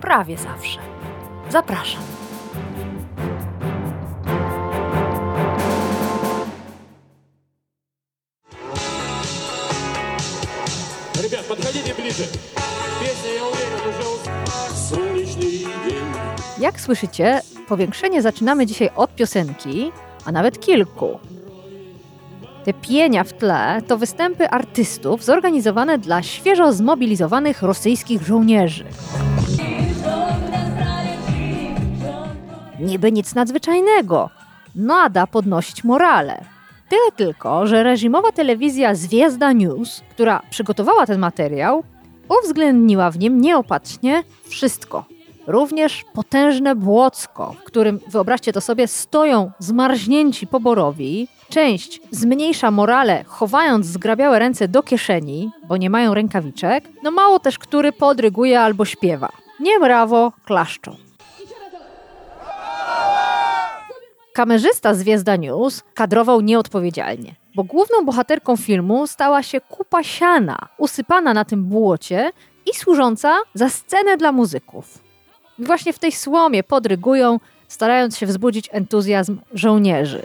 prawie zawsze. Zapraszam. Ребят, подходите ближе. Песня, я уверен, уже уз- Солнечный день. Jak słyszycie, powiększenie zaczynamy dzisiaj od piosenki, a nawet kilku. Te pienia w tle to występy artystów zorganizowane dla świeżo zmobilizowanych rosyjskich żołnierzy. Niby nic nadzwyczajnego. Nada podnosić morale. Tyle tylko, że reżimowa telewizja Zwiezda News, która przygotowała ten materiał, uwzględniła w nim nieopatrznie wszystko. Również potężne błocko, w którym, wyobraźcie to sobie, stoją zmarznięci poborowi. Część zmniejsza morale, chowając zgrabiałe ręce do kieszeni, bo nie mają rękawiczek. No mało też, który podryguje albo śpiewa. Nie brawo, klaszczą. Kamerzysta Zwiezda News kadrował nieodpowiedzialnie, bo główną bohaterką filmu stała się kupa siana, usypana na tym błocie i służąca za scenę dla muzyków. I właśnie w tej słomie podrygują, starając się wzbudzić entuzjazm żołnierzy.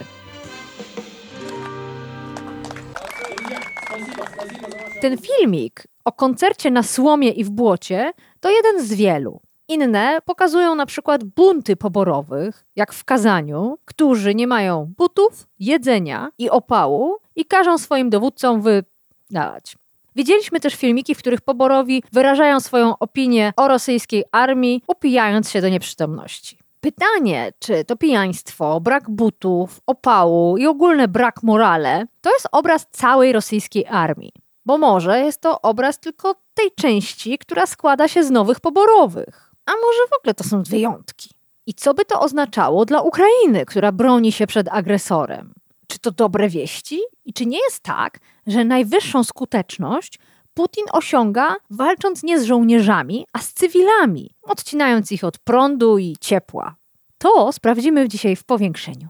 Ten filmik o koncercie na słomie i w błocie to jeden z wielu. Inne pokazują na przykład bunty poborowych, jak w Kazaniu, którzy nie mają butów, jedzenia i opału i każą swoim dowódcom wydać. Widzieliśmy też filmiki, w których poborowi wyrażają swoją opinię o rosyjskiej armii, upijając się do nieprzytomności. Pytanie, czy to pijaństwo, brak butów, opału i ogólny brak morale to jest obraz całej rosyjskiej armii. Bo może jest to obraz tylko tej części, która składa się z nowych poborowych. A może w ogóle to są wyjątki? I co by to oznaczało dla Ukrainy, która broni się przed agresorem? Czy to dobre wieści? I czy nie jest tak, że najwyższą skuteczność Putin osiąga walcząc nie z żołnierzami, a z cywilami, odcinając ich od prądu i ciepła? To sprawdzimy dzisiaj w powiększeniu.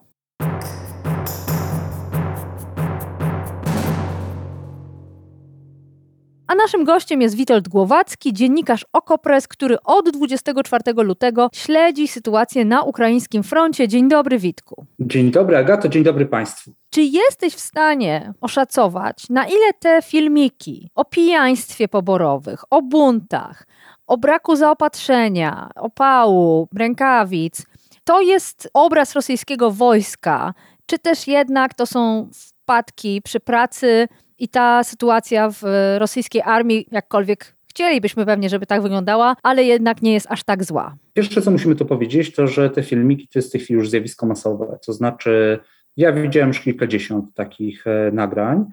A naszym gościem jest Witold Głowacki, dziennikarz Okopres, który od 24 lutego śledzi sytuację na ukraińskim froncie. Dzień dobry, Witku. Dzień dobry, Agato, dzień dobry Państwu. Czy jesteś w stanie oszacować, na ile te filmiki o pijaństwie poborowych, o buntach, o braku zaopatrzenia, opału, rękawic, to jest obraz rosyjskiego wojska, czy też jednak to są wpadki przy pracy i ta sytuacja w rosyjskiej armii, jakkolwiek chcielibyśmy pewnie, żeby tak wyglądała, ale jednak nie jest aż tak zła. Pierwsze, co musimy tu powiedzieć, to że te filmiki to jest w tej chwili już zjawisko masowe. To znaczy, ja widziałem już kilkadziesiąt takich e, nagrań.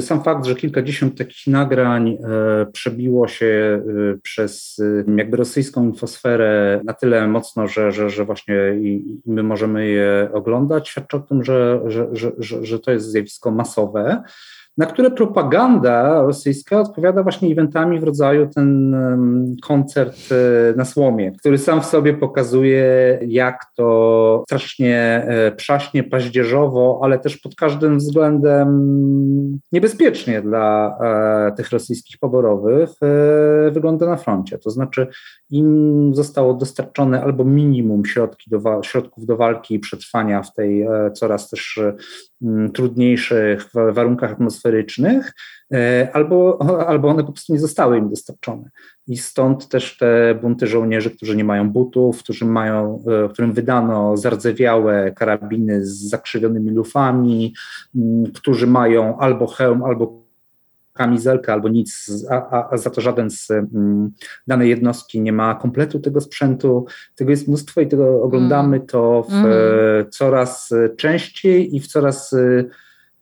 Sam fakt, że kilkadziesiąt takich nagrań e, przebiło się e, przez jakby rosyjską infosferę na tyle mocno, że, że, że właśnie i, my możemy je oglądać, świadczy o tym, że, że, że, że to jest zjawisko masowe na które propaganda rosyjska odpowiada właśnie eventami w rodzaju ten koncert na słomie, który sam w sobie pokazuje, jak to strasznie przaśnie, paździerzowo, ale też pod każdym względem niebezpiecznie dla tych rosyjskich poborowych wygląda na froncie. To znaczy im zostało dostarczone albo minimum środki do, środków do walki i przetrwania w tej coraz też trudniejszych warunkach atmosferycznych, albo, albo one po prostu nie zostały im dostarczone. I stąd też te bunty żołnierzy, którzy nie mają butów, którzy mają, którym wydano zardzewiałe karabiny z zakrzywionymi lufami, którzy mają albo hełm, albo kamizelkę albo nic, a, a, za to żaden z um, danej jednostki nie ma kompletu tego sprzętu. Tego jest mnóstwo i tego oglądamy to w, mm. coraz częściej i w coraz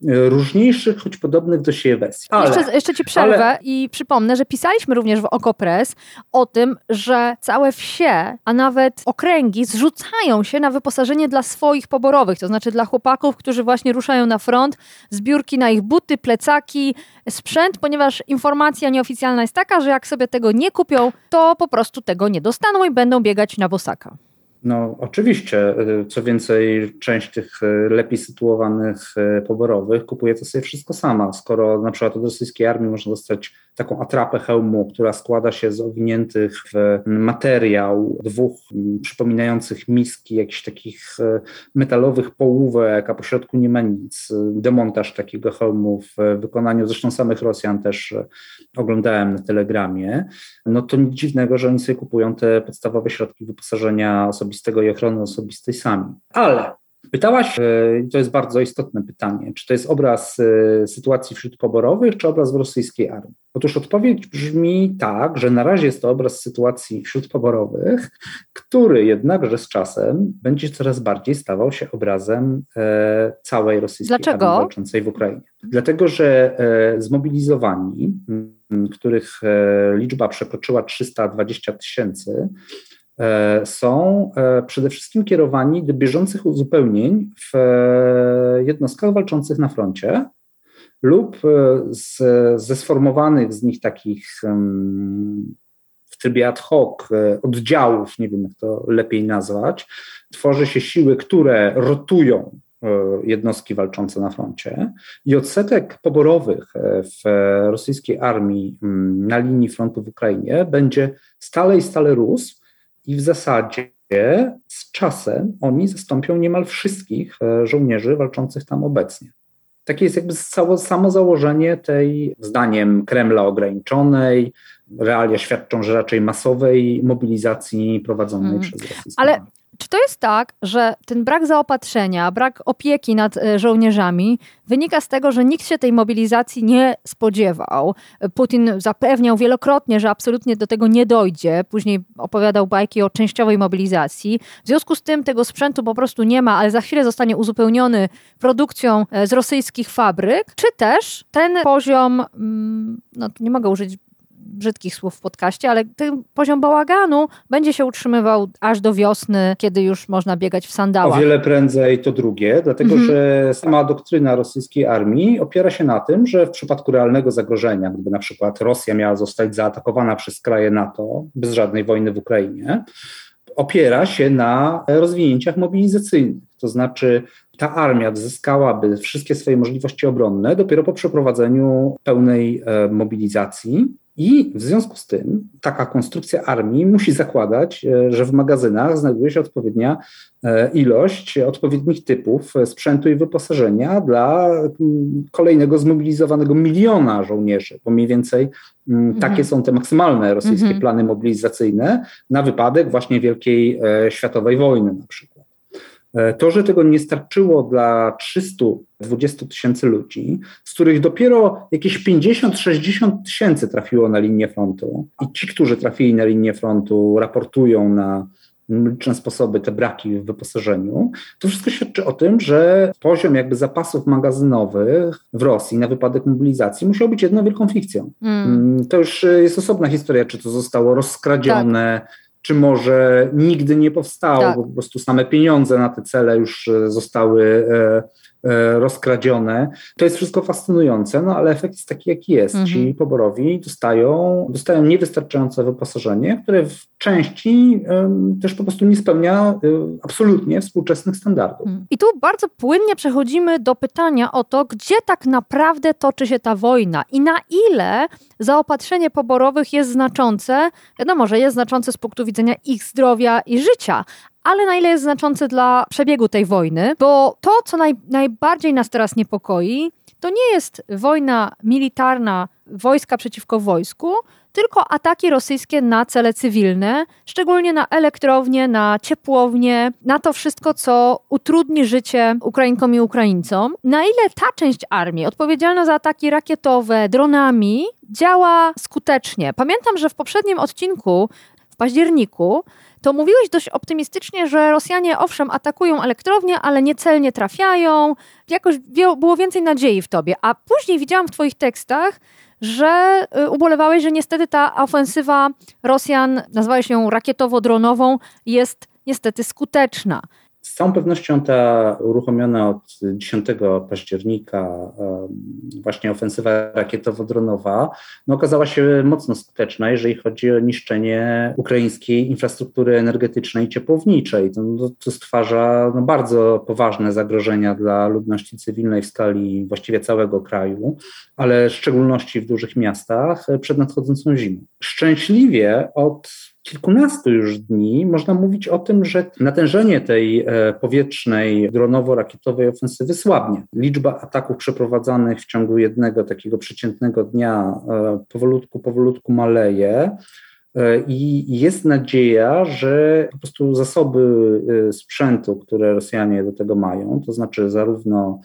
różniejszych, choć podobnych do siebie wersji. Ale, jeszcze, jeszcze ci przerwę ale... i przypomnę, że pisaliśmy również w Okopres o tym, że całe wsie, a nawet okręgi zrzucają się na wyposażenie dla swoich poborowych, to znaczy dla chłopaków, którzy właśnie ruszają na front, zbiórki na ich buty, plecaki, sprzęt, ponieważ informacja nieoficjalna jest taka, że jak sobie tego nie kupią, to po prostu tego nie dostaną i będą biegać na bosaka. No, oczywiście. Y, co więcej, część tych y, lepiej sytuowanych y, poborowych kupuje to sobie wszystko sama. Skoro na przykład od rosyjskiej armii można dostać taką atrapę hełmu, która składa się z owiniętych w materiał dwóch przypominających miski, jakichś takich metalowych połówek, a pośrodku nie ma nic. Demontaż takiego hełmu w wykonaniu zresztą samych Rosjan też oglądałem na telegramie. No to nic dziwnego, że oni sobie kupują te podstawowe środki wyposażenia osobistego osobistego i ochrony osobistej sami. Ale pytałaś, e, to jest bardzo istotne pytanie, czy to jest obraz e, sytuacji wśród poborowych, czy obraz w rosyjskiej armii? Otóż odpowiedź brzmi tak, że na razie jest to obraz sytuacji wśród poborowych, który jednakże z czasem będzie coraz bardziej stawał się obrazem e, całej rosyjskiej Dlaczego? armii walczącej w Ukrainie. Dlatego, że zmobilizowani, których liczba przekroczyła 320 tysięcy, są e, przede wszystkim kierowani do bieżących uzupełnień w e, jednostkach walczących na froncie lub z, ze sformowanych z nich takich w trybie ad hoc oddziałów, nie wiem jak to lepiej nazwać, tworzy się siły, które rotują jednostki walczące na froncie i odsetek poborowych w rosyjskiej armii na linii frontu w Ukrainie będzie stale i stale rósł, i w zasadzie z czasem oni zastąpią niemal wszystkich e, żołnierzy walczących tam obecnie. Takie jest jakby samo założenie tej, zdaniem Kremla, ograniczonej, realia świadczą, że raczej masowej mobilizacji prowadzonej hmm. przez Rosję. Ale czy to jest tak, że ten brak zaopatrzenia, brak opieki nad e, żołnierzami wynika z tego, że nikt się tej mobilizacji nie spodziewał? Putin zapewniał wielokrotnie, że absolutnie do tego nie dojdzie. Później opowiadał bajki o częściowej mobilizacji. W związku z tym tego sprzętu po prostu nie ma, ale za chwilę zostanie uzupełniony produkcją e, z rosyjskich fabryk. Czy też ten poziom, mm, no nie mogę użyć brzydkich słów w podcaście, ale ten poziom bałaganu będzie się utrzymywał aż do wiosny, kiedy już można biegać w sandałach. O wiele prędzej to drugie, dlatego mhm. że sama doktryna rosyjskiej armii opiera się na tym, że w przypadku realnego zagrożenia, gdyby na przykład Rosja miała zostać zaatakowana przez kraje NATO bez żadnej wojny w Ukrainie, opiera się na rozwinięciach mobilizacyjnych. To znaczy, ta armia zyskałaby wszystkie swoje możliwości obronne dopiero po przeprowadzeniu pełnej e, mobilizacji i w związku z tym taka konstrukcja armii musi zakładać, e, że w magazynach znajduje się odpowiednia e, ilość odpowiednich typów e, sprzętu i wyposażenia dla kolejnego zmobilizowanego miliona żołnierzy, bo mniej więcej mhm. takie są te maksymalne rosyjskie mhm. plany mobilizacyjne na wypadek właśnie Wielkiej Światowej Wojny na przykład. E, to, że tego nie starczyło dla 320 tysięcy ludzi, z których dopiero jakieś 50-60 tysięcy trafiło na linię frontu, i ci, którzy trafili na linię frontu, raportują na liczne sposoby te braki w wyposażeniu, to wszystko świadczy o tym, że poziom jakby zapasów magazynowych w Rosji na wypadek mobilizacji musiał być jedną wielką fikcją. Mm. mm to już jest osobna historia, czy to zostało rozkradzione, tak czy może nigdy nie powstało, tak. bo po prostu same pieniądze na te cele już e, zostały e, rozkradzione. To jest wszystko fascynujące, no ale efekt jest taki, jaki jest. Mhm. Ci poborowi dostają, dostają niewystarczające wyposażenie, które w części też po prostu nie spełnia absolutnie współczesnych standardów. Mhm. I tu bardzo płynnie przechodzimy do pytania o to, gdzie tak naprawdę toczy się ta wojna i na ile zaopatrzenie poborowych jest znaczące. Wiadomo, że jest znaczące z punktu widzenia ich zdrowia i życia, ale na ile jest znaczące dla przebiegu tej wojny, bo to, co naj, najbardziej nas teraz niepokoi, to nie jest wojna militarna wojska przeciwko wojsku, tylko ataki rosyjskie na cele cywilne, szczególnie na elektrownie, na ciepłownie, na to wszystko, co utrudni życie Ukrainkom i Ukraińcom. Na ile ta część armii, odpowiedzialna za ataki rakietowe, dronami, działa skutecznie. Pamiętam, że w poprzednim odcinku w październiku, to mówiłeś dość optymistycznie, że Rosjanie owszem atakują elektrownię, ale niecelnie trafiają. Jakoś było więcej nadziei w tobie. A później widziałam w twoich tekstach, że y, ubolewałeś, że niestety ta ofensywa Rosjan, nazwałeś ją rakietowo-dronową, jest niestety skuteczna. Z całą pewnością ta uruchomiona od 10 października właśnie ofensywa rakietowo-dronowa no okazała się mocno skuteczna, jeżeli chodzi o niszczenie ukraińskiej infrastruktury energetycznej i ciepłowniczej. To, to stwarza no, bardzo poważne zagrożenia dla ludności cywilnej w skali właściwie całego kraju, ale w szczególności w dużych miastach przed nadchodzącą zimą. Szczęśliwie od kilkunastu już dni można mówić o tym, że natężenie tej e, powietrznej, dronowo-rakietowej ofensywy słabnie. Liczba ataków przeprowadzanych w ciągu jednego takiego przeciętnego dnia e, powolutku, powolutku maleje. E, I jest nadzieja, że po prostu zasoby sprzętu, które Rosjanie do tego mają, to znaczy zarówno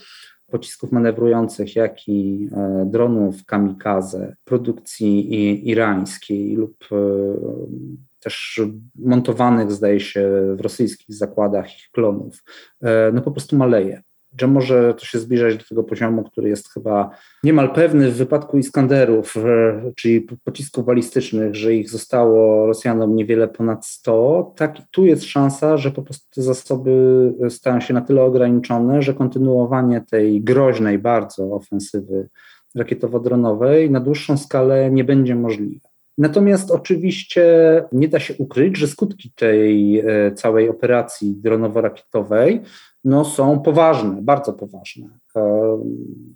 pocisków manewrujących, jak i dronów kamikaze produkcji irańskiej lub też montowanych, zdaje się, w rosyjskich zakładach ich klonów, e, no po prostu maleje. Że może to się zbliżać do tego poziomu, który jest chyba niemal pewny w wypadku Iskanderów, e, czyli pocisków balistycznych, że ich zostało Rosjanom niewiele ponad 100. Tak, tu jest szansa, że po prostu te zasoby stają się na tyle ograniczone, że kontynuowanie tej groźnej bardzo ofensywy rakietowo-dronowej na dłuższą skalę nie będzie możliwe. Natomiast oczywiście nie da się ukryć, że skutki tej e, całej operacji dronowo-rakietowej no, są poważne, bardzo poważne. E,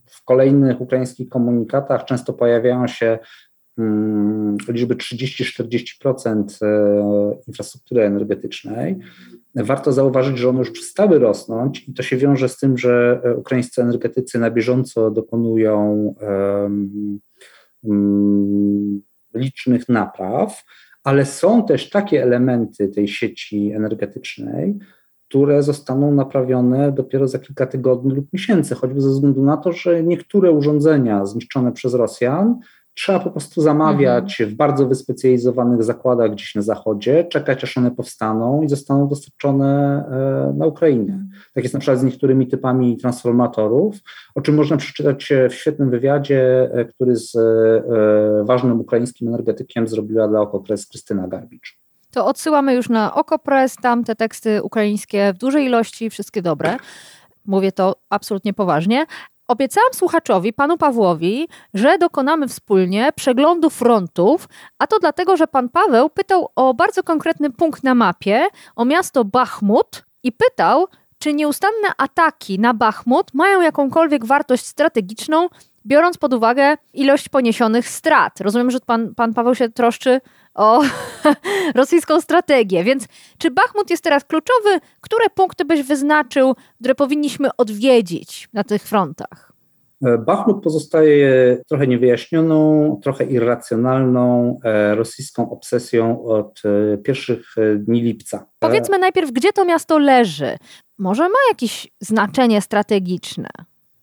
w kolejnych ukraińskich komunikatach często pojawiają się mm, liczby 30-40% e, infrastruktury energetycznej. Warto zauważyć, że one już przestały rosnąć i to się wiąże z tym, że ukraińscy energetycy na bieżąco dokonują um, licznych napraw, ale są też takie elementy tej sieci energetycznej, które zostaną naprawione dopiero za kilka tygodni lub miesięcy, choćby ze względu na to, że niektóre urządzenia zniszczone przez Rosjan trzeba po prostu zamawiać mhm. w bardzo wyspecjalizowanych zakładach gdzieś na zachodzie, czekać aż one powstaną i zostaną dostarczone e, na Ukrainę. Mhm. Tak jest na przykład z niektórymi typami transformatorów, o czym można przeczytać w świetnym wywiadzie, e, który z e, ważnym ukraińskim energetykiem zrobiła dla Okokres Krystyna Garbicz. To odsyłamy już na Okopres, tam te teksty ukraińskie w dużej ilości, wszystkie dobre. Mówię to absolutnie poważnie. Obiecałam słuchaczowi, panu Pawłowi, że dokonamy wspólnie przeglądu frontów, a to dlatego, że pan Paweł pytał o bardzo konkretny punkt na mapie, o miasto Bachmut i pytał, czy nieustanne ataki na Bachmut mają jakąkolwiek wartość strategiczną, biorąc pod uwagę ilość poniesionych strat. Rozumiem, że pan, pan Paweł się troszczy o rosyjską strategię. Więc czy Bachmut jest teraz kluczowy? Które punkty byś wyznaczył, które powinniśmy odwiedzić na tych frontach? E, Bachmut pozostaje trochę niewyjaśnioną, trochę irracjonalną e, rosyjską obsesją od e, pierwszych dni lipca. Powiedzmy najpierw, gdzie to miasto leży. Może ma jakieś znaczenie strategiczne?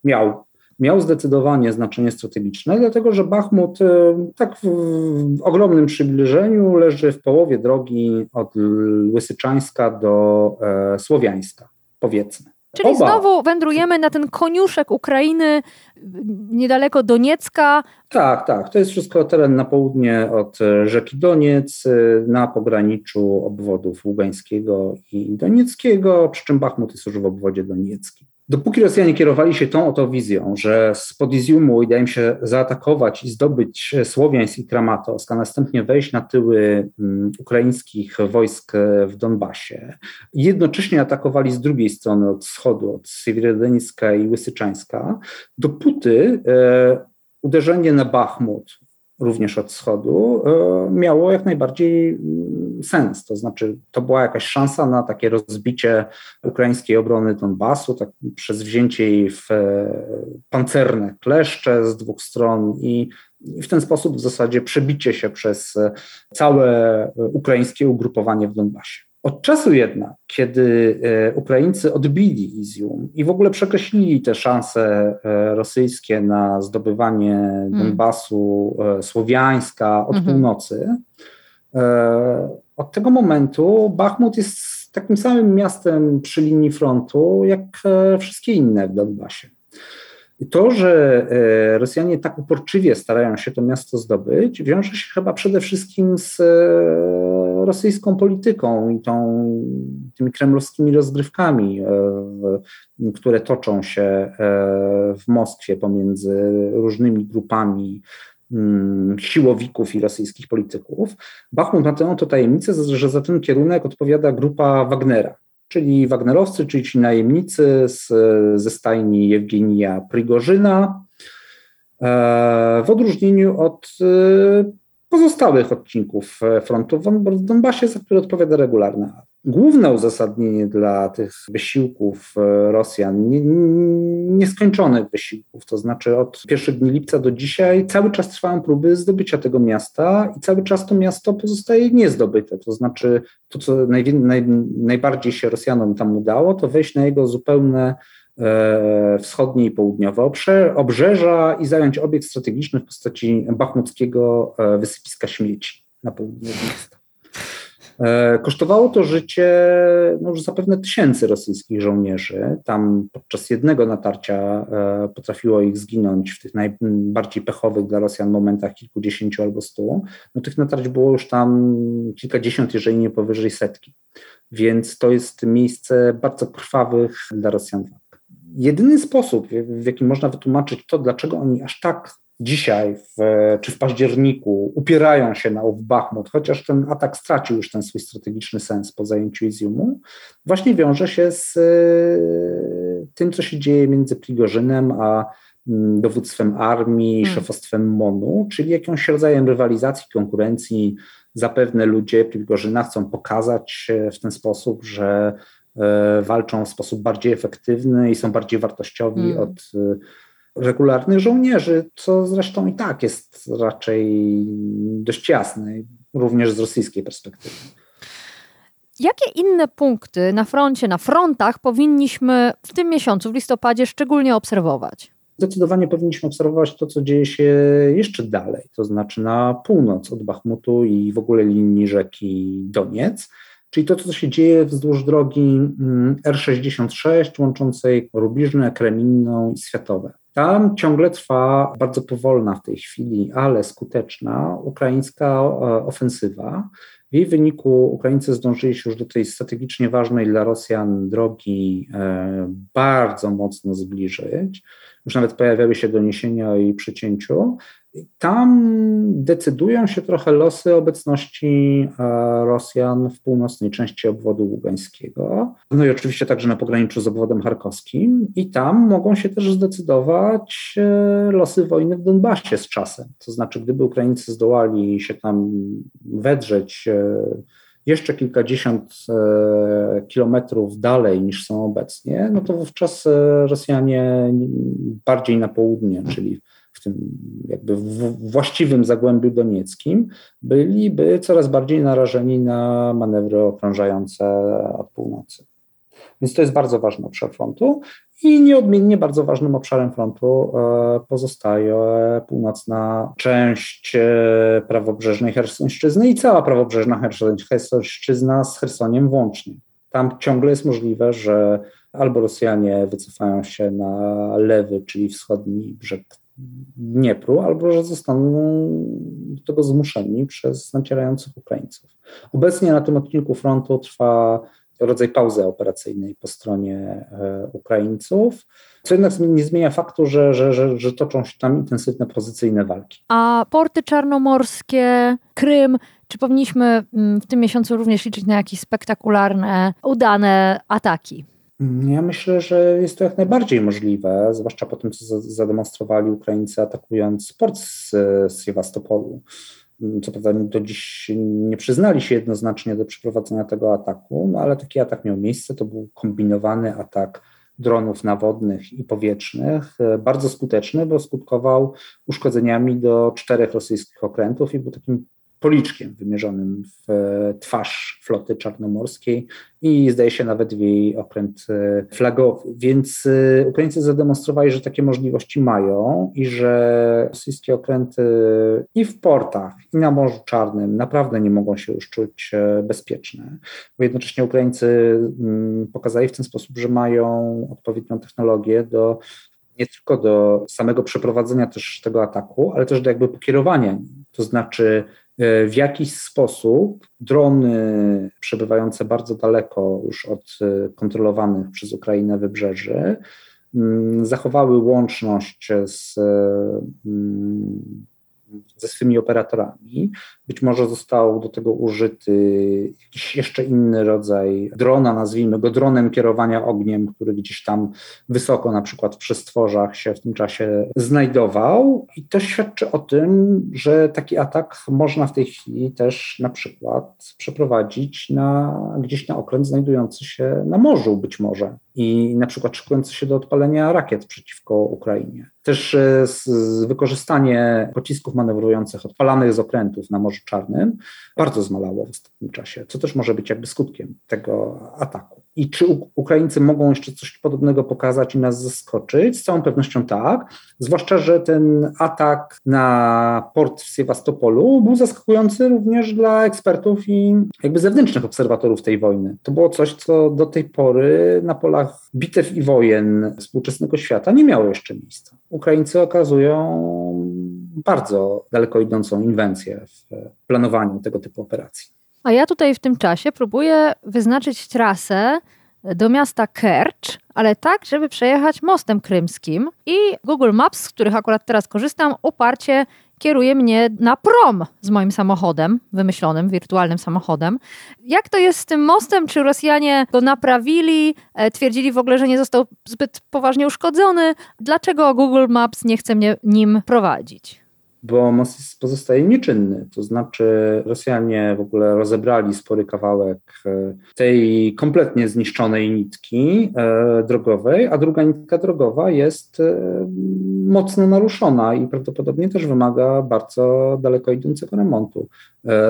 Miał miał zdecydowanie znaczenie strategiczne, dlatego że Bachmut e, tak w ogromnym przybliżeniu leży w połowie drogi od Łysyczańska do e, Słowiańska, powiedzmy. Czyli Oba. znowu wędrujemy na ten koniuszek Ukrainy, niedaleko Doniecka. Tak, tak. To jest wszystko teren na południe od rzeki Doniec, na pograniczu obwodów Ługańskiego i Donieckiego, przy czym Bachmut jest już w obwodzie donieckim. Dopóki Rosjanie kierowali się tą oto wizją, że z Podiziumu uda im się zaatakować i zdobyć Słowiańsk i Kramatorsk, a następnie wejść na tyły um, ukraińskich wojsk w Donbasie, jednocześnie atakowali z drugiej strony od wschodu, od Siewierodenicka i Łysyczańska, dopóty e, uderzenie na Bachmut, również od wschodu, e, miało jak najbardziej mm, sens. To znaczy, to była jakaś szansa na takie rozbicie ukraińskiej obrony Donbasu, tak przez wzięcie jej w e, pancerne kleszcze z dwóch stron i w ten sposób w zasadzie przebicie się przez e, całe ukraińskie ugrupowanie w Donbasie. Od czasu jednak, kiedy e, Ukraińcy odbili Izium i w ogóle przekreślili te szanse e, rosyjskie na zdobywanie hmm. Donbasu, e, Słowiańska od hmm. północy, od tego momentu Bachmut jest takim samym miastem przy linii frontu, jak wszystkie inne w Donbasie. To, że e, Rosjanie tak uporczywie starają się to miasto zdobyć, wiąże się chyba przede wszystkim z e, rosyjską polityką i tą, tymi kremlowskimi rozgrywkami, które toczą się w Moskwie pomiędzy różnymi grupami Mm, siłowików i rosyjskich polityków. Bachmut ma tę tajemnicę, że za ten kierunek odpowiada grupa Wagnera, czyli Wagnerowcy, czyli ci najemnicy z, ze stajni Jewgenija Prigorzyna, e, w odróżnieniu od e, pozostałych odcinków frontu w Donbasie, za które odpowiada regularna Główne uzasadnienie dla tych wysiłków e, Rosjan, nieskończonych wysiłków, to znaczy od pierwszych dni lipca do dzisiaj, cały czas trwają próby zdobycia tego miasta i cały czas to miasto pozostaje niezdobyte. To znaczy, to co naj, naj, najbardziej się Rosjanom tam udało, to wejść na jego zupełne e, wschodnie i południowe obrze, obrzeża i zająć obiekt strategiczny w postaci bachmuckiego e, wysypiska śmieci na południu miasta. E, kosztowało to życie no zapewne tysięcy rosyjskich żołnierzy. Tam podczas jednego natarcia e, potrafiło ich zginąć w tych najbardziej pechowych dla Rosjan momentach kilkudziesięciu albo stu. No tych natarć było już tam kilkadziesiąt, jeżeli nie powyżej setki. Więc to jest miejsce bardzo krwawych dla Rosjan Jedyny sposób, w jaki można wytłumaczyć to, dlaczego oni aż tak dzisiaj w, czy w październiku upierają się na ów Bachmut, chociaż ten atak stracił już ten swój strategiczny sens po zajęciu Iziumu, właśnie wiąże się z e, tym, co się dzieje między Prigorzynem a mm, dowództwem armii, hmm. szefostwem MONU, czyli jakimś rodzajem rywalizacji, konkurencji. Zapewne ludzie Prigorzyna chcą pokazać w ten sposób, że e, walczą w sposób bardziej efektywny i są bardziej wartościowi hmm. od e, regularnych żołnierzy, co zresztą i tak jest raczej dość jasne, również z rosyjskiej perspektywy. Jakie inne punkty na froncie, na frontach powinniśmy w tym miesiącu, w listopadzie, szczególnie obserwować? Zdecydowanie powinniśmy obserwować to, co dzieje się jeszcze dalej, to znaczy na północ od Bachmutu i w ogóle linii rzeki Doniec, czyli to, co się dzieje wzdłuż drogi mm, R66 łączącej Rubiżne, Kreminną i Światowe. Tam ciągle trwa bardzo powolna w tej chwili, ale skuteczna ukraińska e, ofensywa. W jej wyniku Ukraińcy zdążyli się już do tej strategicznie ważnej dla Rosjan drogi e, bardzo mocno zbliżyć. Już nawet pojawiały się doniesienia o jej Tam decydują się trochę losy obecności e, Rosjan w północnej części obwodu ługańskiego, no i oczywiście także na pograniczu z obwodem charkowskim, i tam mogą się też zdecydować e, losy wojny w Donbasie z czasem. To znaczy, gdyby Ukraińcy zdołali się tam wedrzeć e, jeszcze kilkadziesiąt kilometrów dalej niż są obecnie, no to wówczas Rosjanie bardziej na południe, czyli w tym jakby właściwym zagłębiu donieckim, byliby coraz bardziej narażeni na manewry okrążające od północy. Więc to jest bardzo ważny obszar frontu i nieodmiennie bardzo ważnym obszarem frontu e, pozostaje północna część e, prawobrzeżnej Chersonszczyzny i cała prawobrzeżna Chersonszczyzna z Chersoniem włącznie. Tam ciągle jest możliwe, że albo Rosjanie wycofają się na lewy, czyli wschodni brzeg Dniepru, albo że zostaną do tego zmuszeni przez nacierających Ukraińców. Obecnie na tym odcinku frontu trwa rodzaj pauzy operacyjnej po stronie e, Ukraińców, co jednak nie zmienia faktu, że, że, że, że toczą się tam intensywne pozycyjne walki. A porty czarnomorskie, Krym, czy powinniśmy mm, w tym miesiącu również liczyć na jakieś spektakularne, udane ataki? Ja myślę, że jest to jak najbardziej możliwe, zwłaszcza po tym, co zademonstrowali Ukraińcy atakując port z, Sewastopolu. Co prawda do dziś nie przyznali się jednoznacznie do przeprowadzenia tego ataku, no ale taki atak miał miejsce. To był kombinowany atak dronów nawodnych i powietrznych, bardzo skuteczny, bo skutkował uszkodzeniami do czterech rosyjskich okrętów i był takim policzkiem wymierzonym w twarz floty czarnomorskiej i zdaje się nawet w jej okręt flagowy. Więc Ukraińcy zademonstrowali, że takie możliwości mają i że rosyjskie okręty i w portach, i na Morzu Czarnym naprawdę nie mogą się już czuć bezpieczne. Bo jednocześnie Ukraińcy mm, pokazali w ten sposób, że mają odpowiednią technologię do nie tylko do samego przeprowadzenia też tego ataku, ale też do jakby pokierowania. To znaczy e, w jakiś sposób drony przebywające bardzo daleko już od e, kontrolowanych przez Ukrainę wybrzeży mm, zachowały łączność z mm, ze swymi operatorami. Być może został do tego użyty jakiś jeszcze inny rodzaj drona, nazwijmy go dronem kierowania ogniem, który gdzieś tam wysoko, na przykład w przestworzach się w tym czasie znajdował. I to świadczy o tym, że taki atak można w tej chwili też na przykład przeprowadzić na, gdzieś na okręt znajdujący się na morzu być może i na przykład szykujący się do odpalenia rakiet przeciwko Ukrainie. Też e, wykorzystanie pocisków manewrujących odpalanych z okrętów na Morzu Czarnym bardzo zmalało w ostatnim czasie, co też może być jakby skutkiem tego ataku. I czy Ukraińcy mogą jeszcze coś podobnego pokazać i nas zaskoczyć? Z całą pewnością tak, zwłaszcza, że ten atak na port w Sewastopolu był zaskakujący również dla ekspertów i jakby zewnętrznych obserwatorów tej wojny. To było coś, co do tej pory na polach bitew i wojen współczesnego świata nie miało jeszcze miejsca. Ukraińcy okazują bardzo daleko idącą inwencję w planowaniu tego typu operacji. A ja tutaj w tym czasie próbuję wyznaczyć trasę do miasta Kercz, ale tak, żeby przejechać mostem krymskim. I Google Maps, z których akurat teraz korzystam, uparcie kieruje mnie na prom z moim samochodem, wymyślonym, wirtualnym samochodem. Jak to jest z tym mostem? Czy Rosjanie go naprawili? E, twierdzili w ogóle, że nie został zbyt poważnie uszkodzony? Dlaczego Google Maps nie chce mnie nim prowadzić? Bo most pozostaje nieczynny. To znaczy, Rosjanie w ogóle rozebrali spory kawałek e, tej kompletnie zniszczonej nitki e, drogowej, a druga nitka drogowa jest e, mocno naruszona i prawdopodobnie też wymaga bardzo daleko idącego remontu.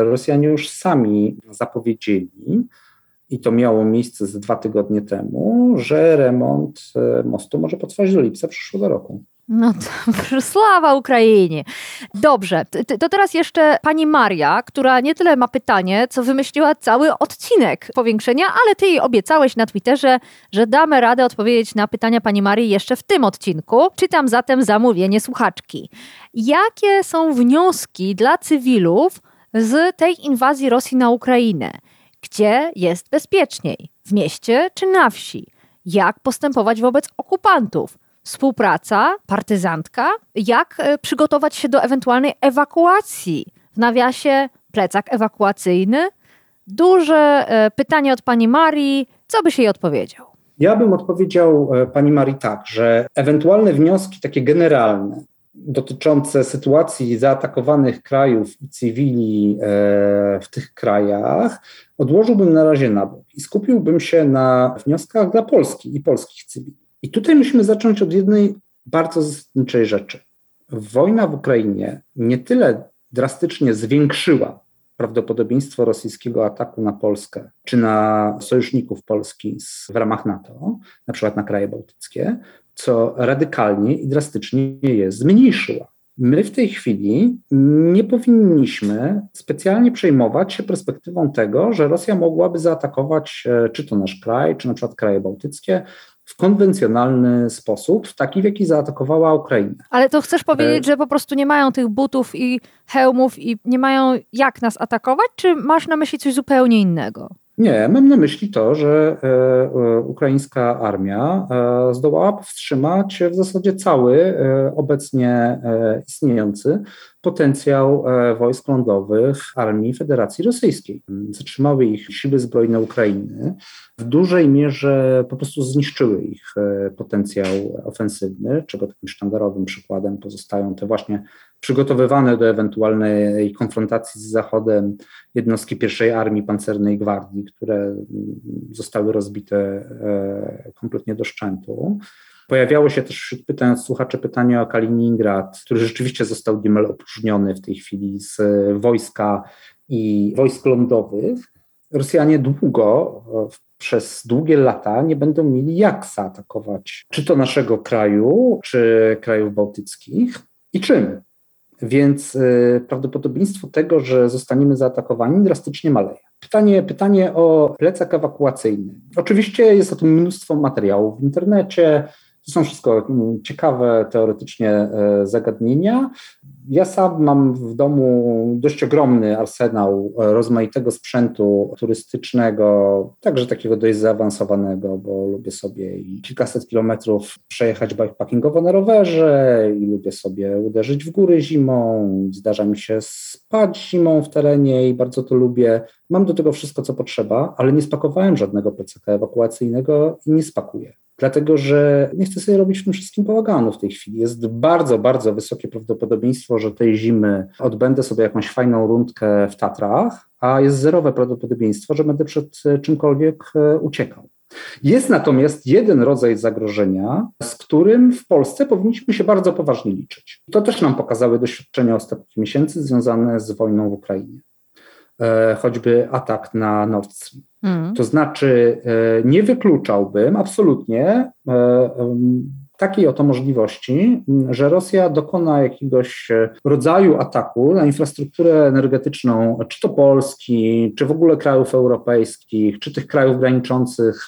Rosjanie już sami zapowiedzieli, i to miało miejsce z dwa tygodnie temu, że remont mostu może potrwać do lipca przyszłego roku. No to sława Ukrainie. Dobrze, to teraz jeszcze pani Maria, która nie tyle ma pytanie, co wymyśliła cały odcinek powiększenia, ale ty jej obiecałeś na Twitterze, że damy radę odpowiedzieć na pytania pani Marii jeszcze w tym odcinku. Czytam zatem zamówienie słuchaczki. Jakie są wnioski dla cywilów z tej inwazji Rosji na Ukrainę? Gdzie jest bezpieczniej? W mieście czy na wsi? Jak postępować wobec okupantów? Współpraca, partyzantka, jak e, przygotować się do ewentualnej ewakuacji. W nawiasie plecak ewakuacyjny. Duże e, pytanie od pani Marii. Co byś jej odpowiedział? Ja bym odpowiedział e, pani Marii tak, że ewentualne wnioski takie generalne dotyczące sytuacji zaatakowanych krajów i cywili w tych krajach odłożyłbym na razie na bok i skupiłbym się na wnioskach dla Polski i polskich cywili. I tutaj musimy zacząć od jednej bardzo zasadniczej rzeczy. Wojna w Ukrainie nie tyle drastycznie zwiększyła prawdopodobieństwo rosyjskiego ataku na Polskę czy na sojuszników Polski w ramach NATO, na przykład na kraje bałtyckie, co radykalnie i drastycznie je zmniejszyła. My w tej chwili nie powinniśmy specjalnie przejmować się perspektywą tego, że Rosja mogłaby zaatakować e, czy to nasz kraj, czy na przykład kraje bałtyckie, w konwencjonalny sposób, w taki, w jaki zaatakowała Ukrainę. Ale to chcesz powiedzieć, e, że po prostu nie mają tych butów i hełmów i nie mają jak nas atakować, czy masz na myśli coś zupełnie innego? Nie, mam na myśli to, że e, e, ukraińska armia zdołała powstrzymać w zasadzie cały obecnie istniejący potencjał wojsk lądowych armii Federacji Rosyjskiej. Zatrzymały ich siły zbrojne Ukrainy, w dużej mierze po prostu zniszczyły ich potencjał ofensywny, czego takim sztandarowym przykładem pozostają te właśnie przygotowywane do ewentualnej konfrontacji z Zachodem jednostki pierwszej Armii Pancernej Gwardii, które zostały rozbite e, kompletnie do szczętu. Pojawiało się też wśród pytań słuchaczy pytanie o Kaliningrad, który rzeczywiście został niemal opróżniony w tej chwili z wojska i wojsk lądowych. Rosjanie długo, przez długie lata nie będą mieli jak zaatakować czy to naszego kraju, czy krajów bałtyckich i czym. Więc y, prawdopodobieństwo tego, że zostaniemy zaatakowani, drastycznie maleje. Pytanie, pytanie o plecak ewakuacyjny. Oczywiście jest o tym mnóstwo materiałów w internecie. To są wszystko mm, ciekawe teoretycznie e, zagadnienia. Ja sam mam w domu dość ogromny arsenał e, rozmaitego sprzętu turystycznego, także takiego dość zaawansowanego, bo lubię sobie i kilkaset kilometrów przejechać bikepackingowo na rowerze i lubię sobie uderzyć w góry zimą. Zdarza mi się spać zimą w terenie i bardzo to lubię. Mam do tego wszystko, co potrzeba, ale nie spakowałem żadnego plecaka ewakuacyjnego i nie spakuję dlatego że nie chcę sobie robić w tym wszystkim bałaganu w tej chwili. Jest bardzo, bardzo wysokie prawdopodobieństwo, że tej zimy odbędę sobie jakąś fajną rundkę w Tatrach, a jest zerowe prawdopodobieństwo, że będę przed czymkolwiek e, uciekał. Jest natomiast jeden rodzaj zagrożenia, z którym w Polsce powinniśmy się bardzo poważnie liczyć. To też nam pokazały doświadczenia ostatnich miesięcy związane z wojną w Ukrainie. E, choćby atak na Nord Stream. Mm. To znaczy, e, nie wykluczałbym absolutnie e, takiej oto możliwości, że Rosja dokona jakiegoś rodzaju ataku na infrastrukturę energetyczną, czy to Polski, czy w ogóle krajów europejskich, czy tych krajów graniczących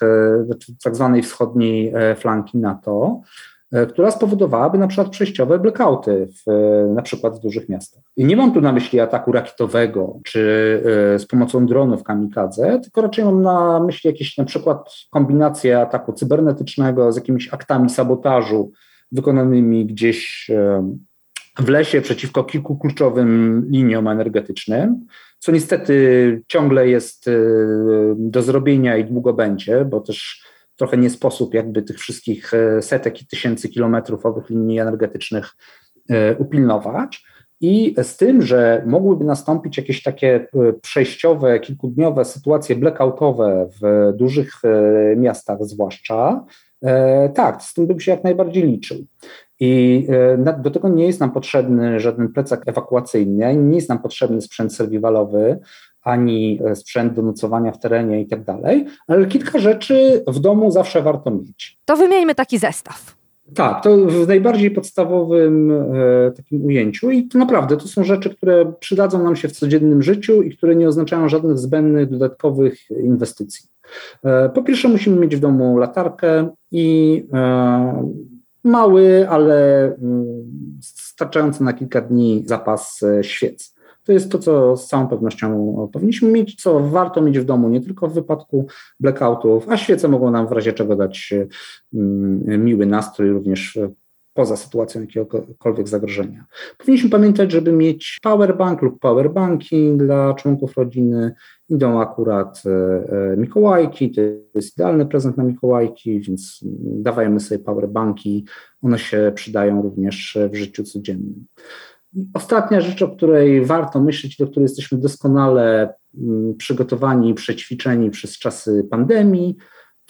tak zwanej wschodniej flanki NATO, E, która spowodowałaby na przykład przejściowe blackouty w, e, na przykład w dużych miastach. I nie mam tu na myśli ataku rakietowego czy e, z pomocą dronów kamikadze, tylko raczej mam na myśli jakieś na przykład kombinację ataku cybernetycznego z jakimiś aktami sabotażu wykonanymi gdzieś w lesie przeciwko kilku kluczowym liniom energetycznym, co niestety ciągle jest do zrobienia i długo będzie, bo też trochę nie sposób jakby tych wszystkich e, setek i tysięcy kilometrów owych linii energetycznych e, upilnować. I z tym, że mogłyby nastąpić jakieś takie e, przejściowe, kilkudniowe sytuacje blackoutowe w dużych miastach, zwłaszcza, tak, z tym bym się jak najbardziej liczył. I do tego nie jest nam potrzebny żaden plecak ewakuacyjny, nie jest nam potrzebny sprzęt survivalowy, ani e, sprzęt do nocowania w terenie i tak dalej, ale kilka rzeczy w domu zawsze warto mieć. To wymieńmy taki zestaw. Tak, to w najbardziej podstawowym e, takim ujęciu i to naprawdę to są rzeczy, które przydadzą nam się w codziennym życiu i które nie oznaczają żadnych zbędnych dodatkowych inwestycji. E, po pierwsze musimy mieć w domu latarkę i mały, ale mm, starczający na kilka dni zapas świec. To jest to, co z całą pewnością powinniśmy mieć, co warto mieć w domu, nie tylko w wypadku blackoutów, a świece mogą nam w razie czego dać mm, miły nastrój również poza sytuacją jakiegokolwiek zagrożenia. Powinniśmy pamiętać, żeby mieć powerbank lub powerbanki dla członków rodziny. Idą akurat e, e, Mikołajki, to jest idealny prezent na Mikołajki, więc dawajmy sobie powerbanki. One się przydają również w życiu codziennym. Ostatnia rzecz, o której warto myśleć, do której jesteśmy doskonale mm, przygotowani i przećwiczeni przez czasy pandemii,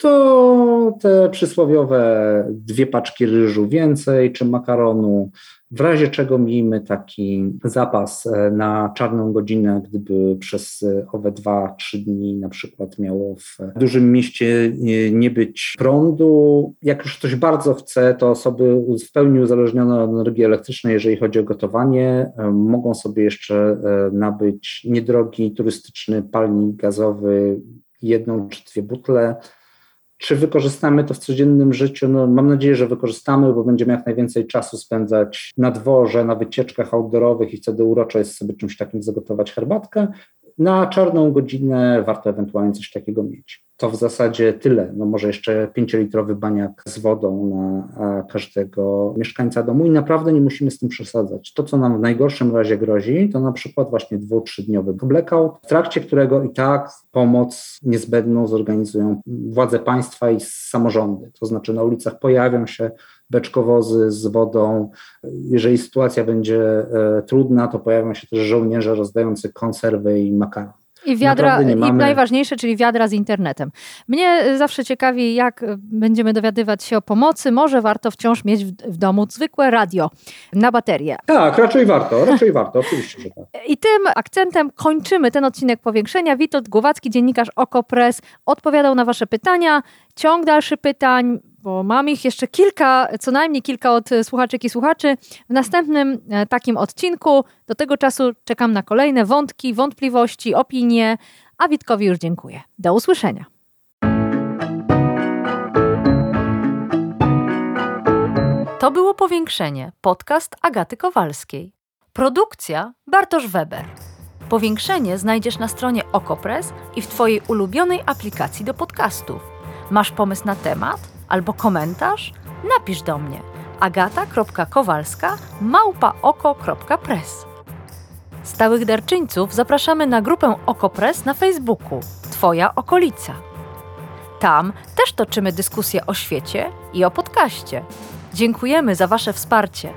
to te przysłowiowe dwie paczki ryżu więcej czy makaronu, w razie czego miejmy taki zapas e, na czarną godzinę, gdyby przez e, owe dwa, trzy dni na przykład miało w dużym mieście nie być prądu. Jak już ktoś bardzo chce, to osoby w pełni uzależnione od energii elektrycznej, jeżeli chodzi o gotowanie, e, mogą sobie jeszcze nabyć niedrogi turystyczny palnik gazowy, jedną czy dwie butle czy wykorzystamy to w codziennym życiu? No, mam nadzieję, że wykorzystamy, bo będziemy jak najwięcej czasu spędzać na dworze, na wycieczkach outdoorowych i wtedy uroczo jest sobie czymś takim zagotować herbatkę. Na czarną godzinę warto ewentualnie coś takiego mieć. To w zasadzie tyle. No może jeszcze 5-litrowy baniak z wodą na każdego mieszkańca domu i naprawdę nie musimy z tym przesadzać. To, co nam w najgorszym razie grozi, to na przykład właśnie dwu, trzydniowy blackout, w trakcie którego i tak pomoc niezbędną zorganizują władze państwa i samorządy. To znaczy na ulicach pojawią się beczkowozy z wodą. Jeżeli sytuacja będzie e, trudna, to pojawią się też żołnierze rozdający konserwy i makaron. I wiadra, i najważniejsze, czyli wiadra z internetem. Mnie y, zawsze ciekawi, jak y, będziemy dowiadywać się o pomocy. Może warto wciąż mieć w, domu zwykłe radio na baterię. Tak, raczej warto, raczej warto, oczywiście, że tak. I tym akcentem kończymy ten odcinek powiększenia. Witold Głowacki, dziennikarz Okopres, odpowiadał na Wasze pytania. Ciąg dalszy pytań, bo mam ich jeszcze kilka, co najmniej kilka od e, słuchaczek i słuchaczy. W następnym e, takim odcinku, do tego czasu czekam na kolejne wątki, wątpliwości, opinie, a Witkowi już dziękuję. Do usłyszenia. To było Powiększenie, podcast Agaty Kowalskiej. Produkcja Bartosz Weber. Powiększenie znajdziesz na stronie Okopres i w Twojej ulubionej aplikacji do podcastów. Masz pomysł na temat albo komentarz? Napisz do mnie agata.kowalska małpaoko.press Stałych darczyńców zapraszamy na grupę Okopres na Facebooku Twoja okolica. Tam też toczymy dyskusje o świecie i o podcaście. Dziękujemy za Wasze wsparcie.